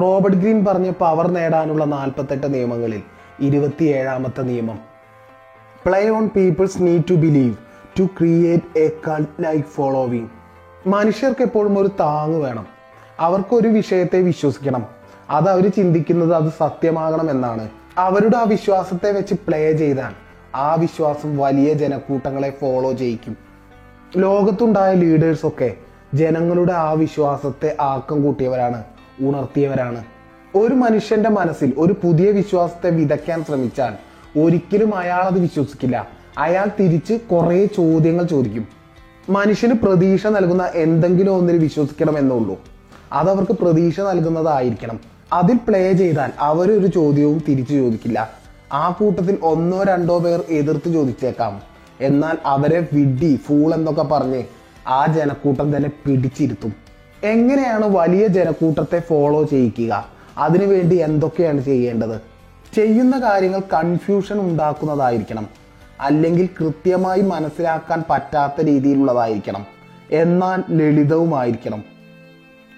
Robert green പറഞ്ഞ power നേടാനുള്ള നാൽപ്പത്തെട്ട് നിയമങ്ങളിൽ ഇരുപത്തിയേഴാമത്തെ നിയമം. Play on people's need to believe to create a cult like following മനുഷ്യർക്ക് എപ്പോഴും ഒരു താങ് വേണം. അവർക്കൊരു വിഷയത്തെ വിശ്വസിക്കണം. അത് അവർ ചിന്തിക്കുന്നത് അത് സത്യമാകണം എന്നാണ്. അവരുടെ ആ വിശ്വാസത്തെ വെച്ച് പ്ലേ ചെയ്താൽ ആ വിശ്വാസം വലിയ ജനക്കൂട്ടങ്ങളെ ഫോളോ ചെയ്യിക്കും. ലോകത്തുണ്ടായ ലീഡേഴ്സൊക്കെ ജനങ്ങളുടെ ആ വിശ്വാസത്തെ ആക്കം കൂട്ടിയവരാണ്. ഉണർത്തിയവരാണ്. ഒരു മനുഷ്യന്റെ മനസ്സിൽ ഒരു പുതിയ വിശ്വാസത്തെ വിതയ്ക്കാൻ ശ്രമിച്ചാൽ ഒരിക്കലും അയാൾ അത് വിശ്വസിക്കില്ല. അയാൾ തിരിച്ച് കുറേ ചോദ്യങ്ങൾ ചോദിക്കും. മനുഷ്യന് പ്രതീക്ഷ നൽകുന്ന എന്തെങ്കിലും ഒന്നിൽ വിശ്വസിക്കണം എന്നുള്ളൂ. അതവർക്ക് പ്രതീക്ഷ നൽകുന്നതായിരിക്കണം. അതിൽ പ്ലേ ചെയ്താൽ അവരൊരു ചോദ്യവും തിരിച്ചു ചോദിക്കില്ല. ആ കൂട്ടത്തിൽ ഒന്നോ രണ്ടോ പേർ എതിർത്ത് ചോദിച്ചേക്കാം. എന്നാൽ അവരെ വിഡി ഫൂൾ എന്നൊക്കെ പറഞ്ഞ് ആ ജനക്കൂട്ടം തന്നെ പിടിച്ചിരുത്തും. എങ്ങനെയാണ് വലിയ ജനക്കൂട്ടത്തെ ഫോളോ ചെയ്യിക്കുക? അതിനുവേണ്ടി എന്തൊക്കെയാണ് ചെയ്യേണ്ടത്? ചെയ്യുന്ന കാര്യങ്ങൾ കൺഫ്യൂഷൻ ഉണ്ടാക്കുന്നതായിരിക്കണം. അല്ലെങ്കിൽ കൃത്യമായി മനസ്സിലാക്കാൻ പറ്റാത്ത രീതിയിലുള്ളതായിരിക്കണം. എന്നാൽ ലളിതവുമായിരിക്കണം.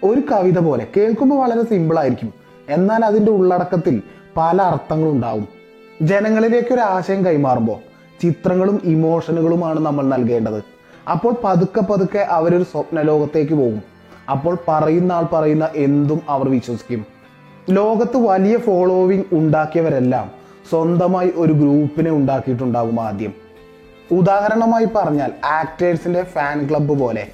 ഒരു കവിത പോലെ കേൾക്കുമ്പോൾ വളരെ സിമ്പിൾ ആയിരിക്കും. എന്നാൽ അതിന്റെ ഉള്ളടക്കത്തിൽ പല അർത്ഥങ്ങളും ഉണ്ടാവും. ജനങ്ങളിലേക്ക് ഒരു ആശയം കൈമാറുമ്പോൾ ചിത്രങ്ങളും ഇമോഷനുകളുമാണ് നമ്മൾ നൽകേണ്ടത്. അപ്പോൾ പതുക്കെ പതുക്കെ അവരൊരു സ്വപ്ന ലോകത്തേക്ക് പോകും. അപ്പോൾ പറയുന്ന ആൾ പറയുന്ന എന്തും അവർ വിശ്വസിക്കും. ലോകത്ത് വലിയ ഫോളോവിങ് ഉണ്ടാക്കിയവരെല്ലാം സ്വന്തമായി ഒരു ഗ്രൂപ്പിനെ ഉണ്ടാക്കിയിട്ടുണ്ടാകും ആദ്യം. ഉദാഹരണമായി പറഞ്ഞാൽ ആക്ടേഴ്സിന്റെ ഫാൻ ക്ലബ്ബ് പോലെ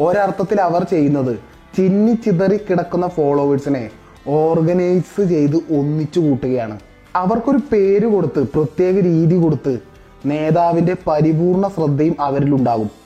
ഒരർത്ഥത്തിൽ അവർ ചെയ്യുന്നത് ചിന്നി ചിതറി കിടക്കുന്ന ഫോളോവേഴ്സിനെ ഓർഗനൈസ് ചെയ്ത് ഒന്നിച്ചു കൂട്ടുകയാണ്. അവർക്കൊരു പേര് കൊടുത്ത് പ്രത്യേക രീതി കൊടുത്ത് നേതാവിന്റെ പരിപൂർണ ശ്രദ്ധയും അവരിലുണ്ടാകും.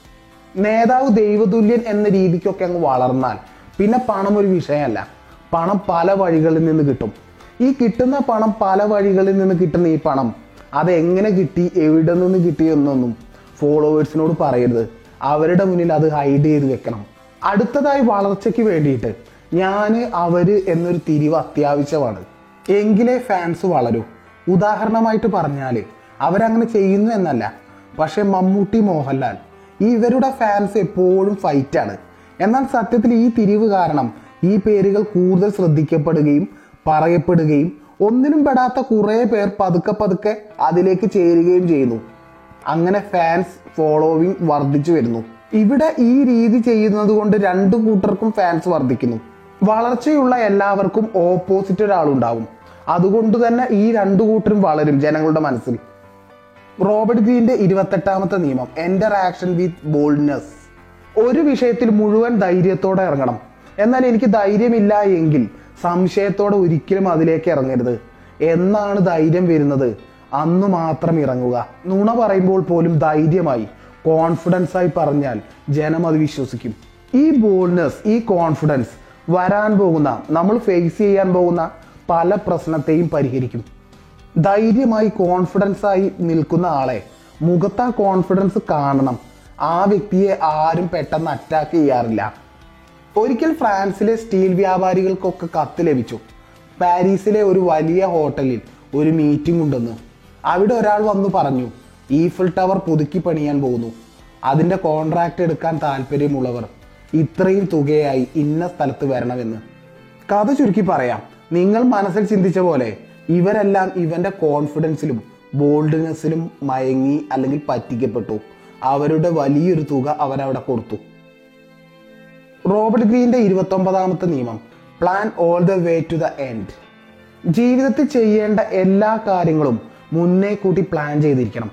നേതാവ് ദൈവതുല്യൻ എന്ന രീതിക്കൊക്കെ അങ്ങ് വളർന്നാൽ പിന്നെ പണം ഒരു വിഷയമല്ല. പണം പല വഴികളിൽ നിന്ന് കിട്ടും. ഈ കിട്ടുന്ന പണം പല വഴികളിൽ നിന്ന് കിട്ടുന്ന ഈ പണം അതെങ്ങനെ കിട്ടി എവിടെ നിന്ന് കിട്ടി എന്നൊന്നും ഫോളോവേഴ്സിനോട് പറയരുത്. അവരുടെ മുന്നിൽ അത് ഹൈഡ് ചെയ്ത് വെക്കണം. അടുത്തതായി വളർച്ചയ്ക്ക് വേണ്ടിയിട്ട് ഞാൻ അവർ എന്നൊരു തിരിവ് അത്യാവശ്യമാണ്. എങ്കിലേ ഫാൻസ് വളരൂ. ഉദാഹരണമായിട്ട് പറഞ്ഞാൽ അവരങ്ങനെ ചെയ്യുന്നു എന്നല്ല. പക്ഷെ മമ്മൂട്ടി മോഹൻലാൽ ഇവരുടെ ഫാൻസ് എപ്പോഴും ഫൈറ്റാണ് എന്നാൽ സത്യത്തിൽ ഈ തിരിവ് കാരണം ഈ പേരുകൾ കൂടുതൽ ശ്രദ്ധിക്കപ്പെടുകയും പറയപ്പെടുകയും ഒന്നിനും പെടാത്ത കുറേ പേർ പതുക്കെ പതുക്കെ അതിലേക്ക് ചേരുകയും ചെയ്യുന്നു. അങ്ങനെ ഫാൻസ് ഫോളോവിങ് വർദ്ധിച്ചു വരുന്നു. ഇവിടെ ഈ രീതി ചെയ്യുന്നത് കൊണ്ട് രണ്ടു കൂട്ടർക്കും ഫാൻസ് വർദ്ധിക്കുന്നു. വളർച്ചയുള്ള എല്ലാവർക്കും ഓപ്പോസിറ്റ് ഒരാളുണ്ടാവും. അതുകൊണ്ട് തന്നെ ഈ രണ്ടു കൂട്ടരും വളരും ജനങ്ങളുടെ മനസ്സിൽ. റോബർട്ട് ഗ്രീന്റെ ഇരുപത്തെട്ടാമത്തെ നിയമം എന്റർ ആക്ഷൻ വിത്ത് ബോൾഡ്നെസ് ഒരു വിഷയത്തിൽ മുഴുവൻ ധൈര്യത്തോടെ ഇറങ്ങണം. എന്നാൽ എനിക്ക് ധൈര്യമില്ല എങ്കിൽ സംശയത്തോടെ ഒരിക്കലും അതിലേക്ക് ഇറങ്ങരുത്. എന്നാണ് ധൈര്യം വരുന്നത്. അന്ന് മാത്രം ഇറങ്ങുക. നുണ പറയുമ്പോൾ പോലും ധൈര്യമായി കോൺഫിഡൻസ് ആയി പറഞ്ഞാൽ ജനം അത് വിശ്വസിക്കും. ഈ ബോൾഡ്നെസ് ഈ കോൺഫിഡൻസ് വരാൻ പോകുന്ന നമ്മൾ ഫേസ് ചെയ്യാൻ പോകുന്ന പല പ്രശ്നത്തെയും പരിഹരിക്കും. ധൈര്യമായി കോൺഫിഡൻസ് ആയി നിൽക്കുന്ന ആളെ മുഖത്ത് ആ കോൺഫിഡൻസ് കാണണം. ആ വ്യക്തിയെ ആരും പെട്ടെന്ന് അറ്റാക്ക് ചെയ്യാറില്ല. ഒരിക്കൽ ഫ്രാൻസിലെ സ്റ്റീൽ വ്യാപാരികൾക്കൊക്കെ കത്ത് ലഭിച്ചു. പാരീസിലെ ഒരു വലിയ ഹോട്ടലിൽ ഒരു മീറ്റിംഗ് ഉണ്ടെന്ന്. അവിടെ ഒരാൾ വന്നു പറഞ്ഞു ഈഫിൾ ടവർ പുതുക്കി പണിയാൻ പോകുന്നു. അതിന്റെ കോൺട്രാക്ട് എടുക്കാൻ താല്പര്യമുള്ളവർ ഇത്രയും തുകയായി ഇന്ന സ്ഥലത്ത് വരണമെന്ന് കഥ ചുരുക്കി പറയാം. നിങ്ങൾ മനസ്സിൽ ചിന്തിച്ച പോലെ ഇവരെല്ലാം ഇവന്റെ കോൺഫിഡൻസിലും ബോൾഡ്നെസ്സിലും മയങ്ങി അല്ലെങ്കിൽ പറ്റിക്കപ്പെട്ടു. അവരുടെ വലിയൊരു തുക അവരവിടെ കൊടുത്തു. റോബർട്ട് ഗ്രീന്റെ ഇരുപത്തൊമ്പതാമത്തെ നിയമം plan all the way to the end ജീവിതത്തിൽ ചെയ്യേണ്ട എല്ലാ കാര്യങ്ങളും മുന്നേ കൂട്ടി പ്ലാൻ ചെയ്തിരിക്കണം.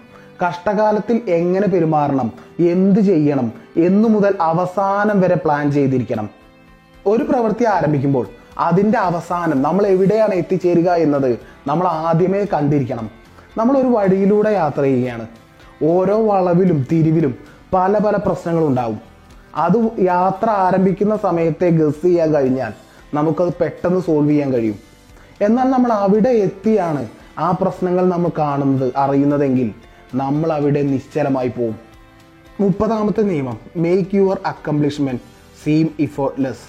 കഷ്ടകാലത്തിൽ എങ്ങനെ പെരുമാറണം എന്ത് ചെയ്യണം എന്നു മുതൽ അവസാനം വരെ പ്ലാൻ ചെയ്തിരിക്കണം. ഒരു പ്രവൃത്തി ആരംഭിക്കുമ്പോൾ അതിന്റെ അവസാനം നമ്മൾ എവിടെയാണ് എത്തിച്ചേരുക എന്നത് നമ്മൾ ആദ്യമേ കണ്ടിരിക്കണം. നമ്മൾ ഒരു വഴിയിലൂടെ യാത്ര ചെയ്യുകയാണ്. ഓരോ വളവിലും തിരിവിലും പല പല പ്രശ്നങ്ങളുണ്ടാവും അത് യാത്ര ആരംഭിക്കുന്ന സമയത്തെ ഗസ് ചെയ്യാൻ കഴിഞ്ഞാൽ നമുക്കത് പെട്ടെന്ന് സോൾവ് ചെയ്യാൻ കഴിയും. എന്നാൽ നമ്മൾ അവിടെ എത്തിയാണ് ആ പ്രശ്നങ്ങൾ നമ്മൾ കാണുന്നത് അറിയുന്നതെങ്കിൽ നമ്മൾ അവിടെ നിശ്ചലമായി പോകും മുപ്പതാമത്തെ നിയമം make your accomplishment seem effortless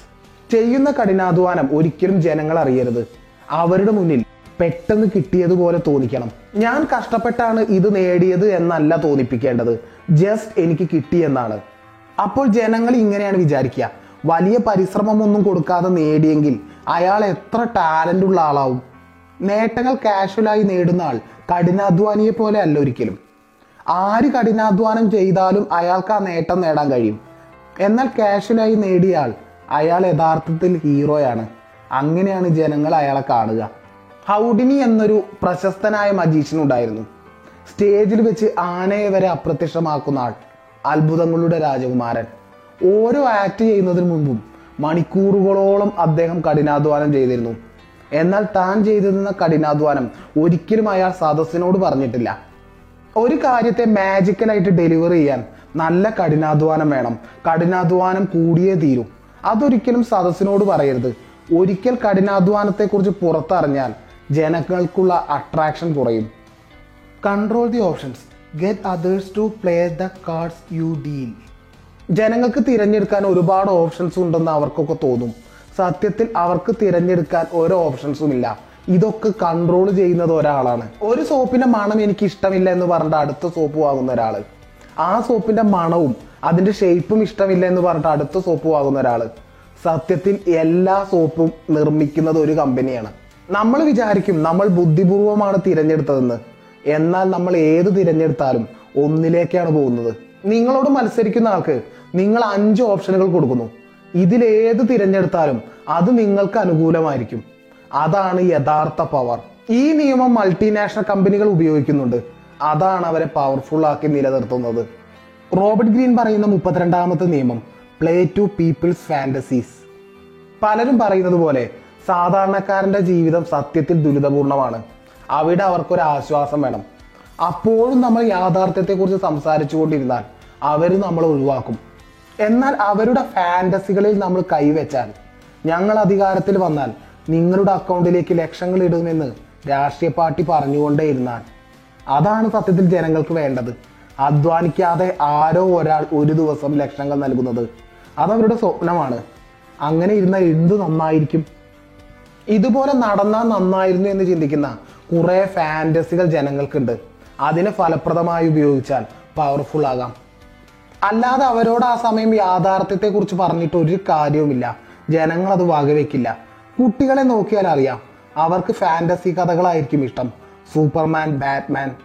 ചെയ്യുന്ന കഠിനാധ്വാനം ഒരിക്കലും ജനങ്ങൾ അറിയരുത്. അവരുടെ മുന്നിൽ പെട്ടെന്ന് കിട്ടിയതുപോലെ തോന്നിക്കണം. ഞാൻ കഷ്ടപ്പെട്ടാണ് ഇത് നേടിയത് എന്നല്ല തോന്നിപ്പിക്കേണ്ടത്. ജസ്റ്റ് എനിക്ക് കിട്ടിയെന്നാണ് അപ്പോൾ ജനങ്ങൾ ഇങ്ങനെയാണ് വിചാരിക്കുക. വലിയ പരിശ്രമമൊന്നും കൊടുക്കാതെ നേടിയെങ്കിൽ അയാൾ എത്ര ടാലന്റ് ഉള്ള ആളാവും. നേട്ടങ്ങൾ കാഷ്വലായി നേടുന്ന ആൾ കഠിനാധ്വാനിയെ പോലെ അല്ല ഒരിക്കലും. ആര് കഠിനാധ്വാനം ചെയ്താലും അയാൾക്ക് ആ നേട്ടം നേടാൻ കഴിയും. എന്നാൽ കാഷ്വലായി നേടിയ ആൾ അയാൾ യഥാർത്ഥത്തിൽ ഹീറോയാണ് അങ്ങനെയാണ് ജനങ്ങൾ അയാളെ കാണുക. ഹൗഡിനി എന്നൊരു പ്രശസ്തനായ മജീഷ്യൻ ഉണ്ടായിരുന്നു സ്റ്റേജിൽ വെച്ച് ആനയെ വരെ അപ്രത്യക്ഷമാക്കുന്ന ആൾ അത്ഭുതങ്ങളുടെ രാജകുമാരൻ. ഓരോ ആക്ട് ചെയ്യുന്നതിന് മുമ്പും മണിക്കൂറുകളോളം അദ്ദേഹം കഠിനാധ്വാനം ചെയ്തിരുന്നു. എന്നാൽ താൻ ചെയ്തിരുന്ന കഠിനാധ്വാനം ഒരിക്കലും അയാൾ സദസ്സിനോട് പറഞ്ഞിട്ടില്ല. ഒരു കാര്യത്തെ മാജിക്കലായിട്ട് ഡെലിവർ ചെയ്യാൻ നല്ല കഠിനാധ്വാനം വേണം. കഠിനാധ്വാനം കൂടിയേ തീരൂ. അതൊരിക്കലും സദസ്സിനോട് പറയരുത്. ഒരിക്കൽ കഠിനാധ്വാനത്തെക്കുറിച്ച് പുറത്തറിഞ്ഞാൽ ജനങ്ങൾക്കുള്ള അട്രാക്ഷൻ കുറയും. Control the options get others to play the cards you deal ജനങ്ങൾക്ക് തിരഞ്ഞെടുക്കാൻ ഒരുപാട് ഓപ്ഷൻസ് ഉണ്ടെന്ന് അവർക്കൊക്കെ തോന്നും. സത്യത്തിൽ അവർക്ക് തിരഞ്ഞെടുക്കാൻ ഓരോ ഓപ്ഷൻസും ഇല്ല. ഇതൊക്കെ കൺട്രോൾ ചെയ്യുന്നത് ഒരാളാണ്. ഒരു സോപ്പിന്റെ മണം എനിക്ക് ഇഷ്ടമില്ല എന്ന് പറഞ്ഞിട്ട് അടുത്ത സോപ്പ് വാങ്ങുന്ന ഒരാൾ ആ സോപ്പിന്റെ മണവും അതിന്റെ ഷേപ്പും ഇഷ്ടമില്ല എന്ന് പറഞ്ഞിട്ട് അടുത്ത സോപ്പ് വാങ്ങുന്ന ഒരാൾ സത്യത്തിൽ എല്ലാ സോപ്പും നിർമ്മിക്കുന്നത് ഒരു കമ്പനിയാണ് നമ്മൾ വിചാരിക്കും നമ്മൾ ബുദ്ധിപൂർവമാണ് തിരഞ്ഞെടുത്തതെന്ന്. എന്നാൽ നമ്മൾ ഏത് തിരഞ്ഞെടുത്താലും ഒന്നിലേക്കാണ് പോകുന്നത്. നിങ്ങളോട് മത്സരിക്കുന്ന ആൾക്ക് നിങ്ങൾ അഞ്ച് ഓപ്ഷനുകൾ കൊടുക്കുന്നു. ഇതിലേത് തിരഞ്ഞെടുത്താലും അത് നിങ്ങൾക്ക് അനുകൂലമായിരിക്കും. അതാണ് യഥാർത്ഥ പവർ. ഈ നിയമം മൾട്ടിനാഷണൽ കമ്പനികൾ ഉപയോഗിക്കുന്നുണ്ട്. അതാണ് അവരെ പവർഫുൾ ആക്കി നിലനിർത്തുന്നത്. റോബർട്ട് ഗ്രീൻ പറയുന്ന മുപ്പത്തിരണ്ടാമത്തെ നിയമം പ്ലേ ടു പീപ്പിൾസ് ഫാന്റസീസ് പലരും പറയുന്നത് പോലെ സാധാരണക്കാരന്റെ ജീവിതം സത്യത്തിൽ ദുരിതപൂർണമാണ്. അവിടെ അവർക്കൊരു ആശ്വാസം വേണം. അപ്പോഴും നമ്മൾ യാഥാർത്ഥ്യത്തെക്കുറിച്ച് സംസാരിച്ചു കൊണ്ടിരുന്നാൽ അവർ നമ്മളെ ഒഴിവാക്കും. എന്നാൽ അവരുടെ ഫാന്റസികളിൽ നമ്മൾ കൈവച്ചാൽ ഞങ്ങൾ അധികാരത്തിൽ വന്നാൽ നിങ്ങളുടെ അക്കൗണ്ടിലേക്ക് ലക്ഷങ്ങൾ ഇടുമെന്ന് രാഷ്ട്രീയ പാർട്ടി പറഞ്ഞുകൊണ്ടേയിരുന്നാൽ അതാണ് സത്യത്തിൽ ജനങ്ങൾക്ക് വേണ്ടത്. അധ്വാനിക്കാതെ ആരോ ഒരാൾ ഒരു ദിവസം ലക്ഷങ്ങൾ നൽകുന്നത് അതവരുടെ സ്വപ്നമാണ്. അങ്ങനെ ഇരുന്ന എന്ത് നന്നായിരിക്കും? ഇതുപോലെ നടന്നാൽ നന്നായിരുന്നു എന്ന് ചിന്തിക്കുന്ന കുറെ ഫാന്റസികൾ ജനങ്ങൾക്കുണ്ട്. അതിനെ ഫലപ്രദമായി ഉപയോഗിച്ചാൽ പവർഫുൾ ആകാം. അല്ലാതെ അവരോട് ആ സമയം യാഥാർത്ഥ്യത്തെ കുറിച്ച് പറഞ്ഞിട്ട് ഒരു കാര്യവുമില്ല. ജനങ്ങൾ അത് വകവെക്കില്ല. കുട്ടികളെ നോക്കിയാൽ അറിയാം അവർക്ക് ഫാന്റസി കഥകളായിരിക്കും ഇഷ്ടം. സൂപ്പർമാൻ ബാറ്റ്മാൻ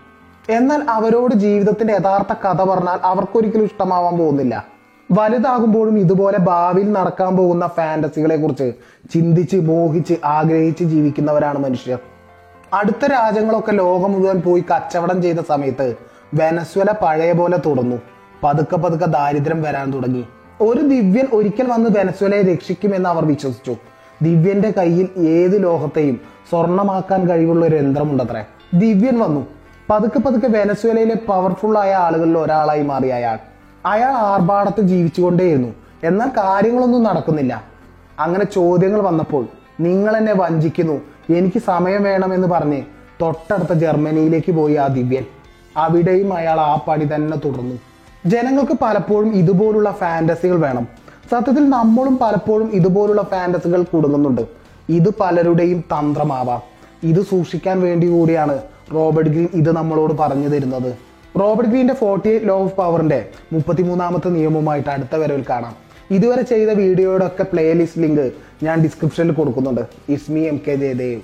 എന്നാൽ അവരോട് ജീവിതത്തിന്റെ യഥാർത്ഥ കഥ പറഞ്ഞാൽ അവർക്കൊരിക്കലും ഇഷ്ടമാവാൻ പോകുന്നില്ല. വലുതാകുമ്പോഴും ഇതുപോലെ ഭാവിയിൽ നടക്കാൻ പോകുന്ന ഫാന്റസികളെ കുറിച്ച് ചിന്തിച്ച് മോഹിച്ച് ആഗ്രഹിച്ച് ജീവിക്കുന്നവരാണ് മനുഷ്യർ. അടുത്ത രാജ്യങ്ങളൊക്കെ ലോകം മുഴുവൻ പോയി കച്ചവടം ചെയ്ത സമയത്ത് വെനസ്വല പഴയ പോലെ തുടർന്നു. പതുക്കെ പതുക്കെ ദാരിദ്ര്യം വരാൻ തുടങ്ങി. ഒരു ദിവ്യൻ ഒരിക്കൽ വന്ന് വെനസ്വലയെ രക്ഷിക്കുമെന്ന് അവർ വിശ്വസിച്ചു. ദിവ്യന്റെ കയ്യിൽ ഏത് ലോഹത്തെയും സ്വർണമാക്കാൻ കഴിവുള്ള ഒരു യന്ത്രമുണ്ടത്രേ. ദിവ്യൻ വന്നു. പതുക്കെ പതുക്കെ വെനസ്വലയിലെ പവർഫുൾ ആയ ആളുകളിൽ ഒരാളായി മാറിയ അയാൾ. അയാൾ ആർഭാടത്തിൽ ജീവിച്ചുകൊണ്ടേയിരുന്നു. എന്നാൽ കാര്യങ്ങളൊന്നും നടക്കുന്നില്ല. അങ്ങനെ ചോദ്യങ്ങൾ വന്നപ്പോൾ നിങ്ങൾ എന്നെ വഞ്ചിക്കുന്നു. എനിക്ക് സമയം വേണമെന്ന് പറഞ്ഞ് തൊട്ടടുത്ത ജർമ്മനിയിലേക്ക് പോയി ആ ദിവ്യൻ. അവിടെയും അയാൾ ആ പണി തന്നെ തുടർന്നു. ജനങ്ങൾക്ക് പലപ്പോഴും ഇതുപോലുള്ള ഫാന്റസികൾ വേണം. സത്യത്തിൽ നമ്മളും പലപ്പോഴും ഇതുപോലുള്ള ഫാന്റസികൾ കുടുങ്ങുന്നുണ്ട്. ഇത് പലരുടെയും തന്ത്രമാവാം. ഇത് സൂക്ഷിക്കാൻ വേണ്ടി കൂടിയാണ് റോബർട്ട് ഗ്രീൻ ഇത് നമ്മളോട് പറഞ്ഞു തരുന്നത്. റോബർട്ട് ഗ്രീന്റെ ഫോർട്ടി എയ്റ്റ് ലോ ഓഫ് പവറിന്റെ മുപ്പത്തിമൂന്നാമത്തെ നിയമവുമായിട്ട് അടുത്ത വരവിൽ കാണാം. ഇതുവരെ ചെയ്ത വീഡിയോയുടെ ഒക്കെ പ്ലേലിസ്റ്റ് ലിങ്ക് ഞാൻ ഡിസ്ക്രിപ്ഷനിൽ കൊടുക്കുന്നുണ്ട്. ഇസ്മി എം കെ ജയദേവ്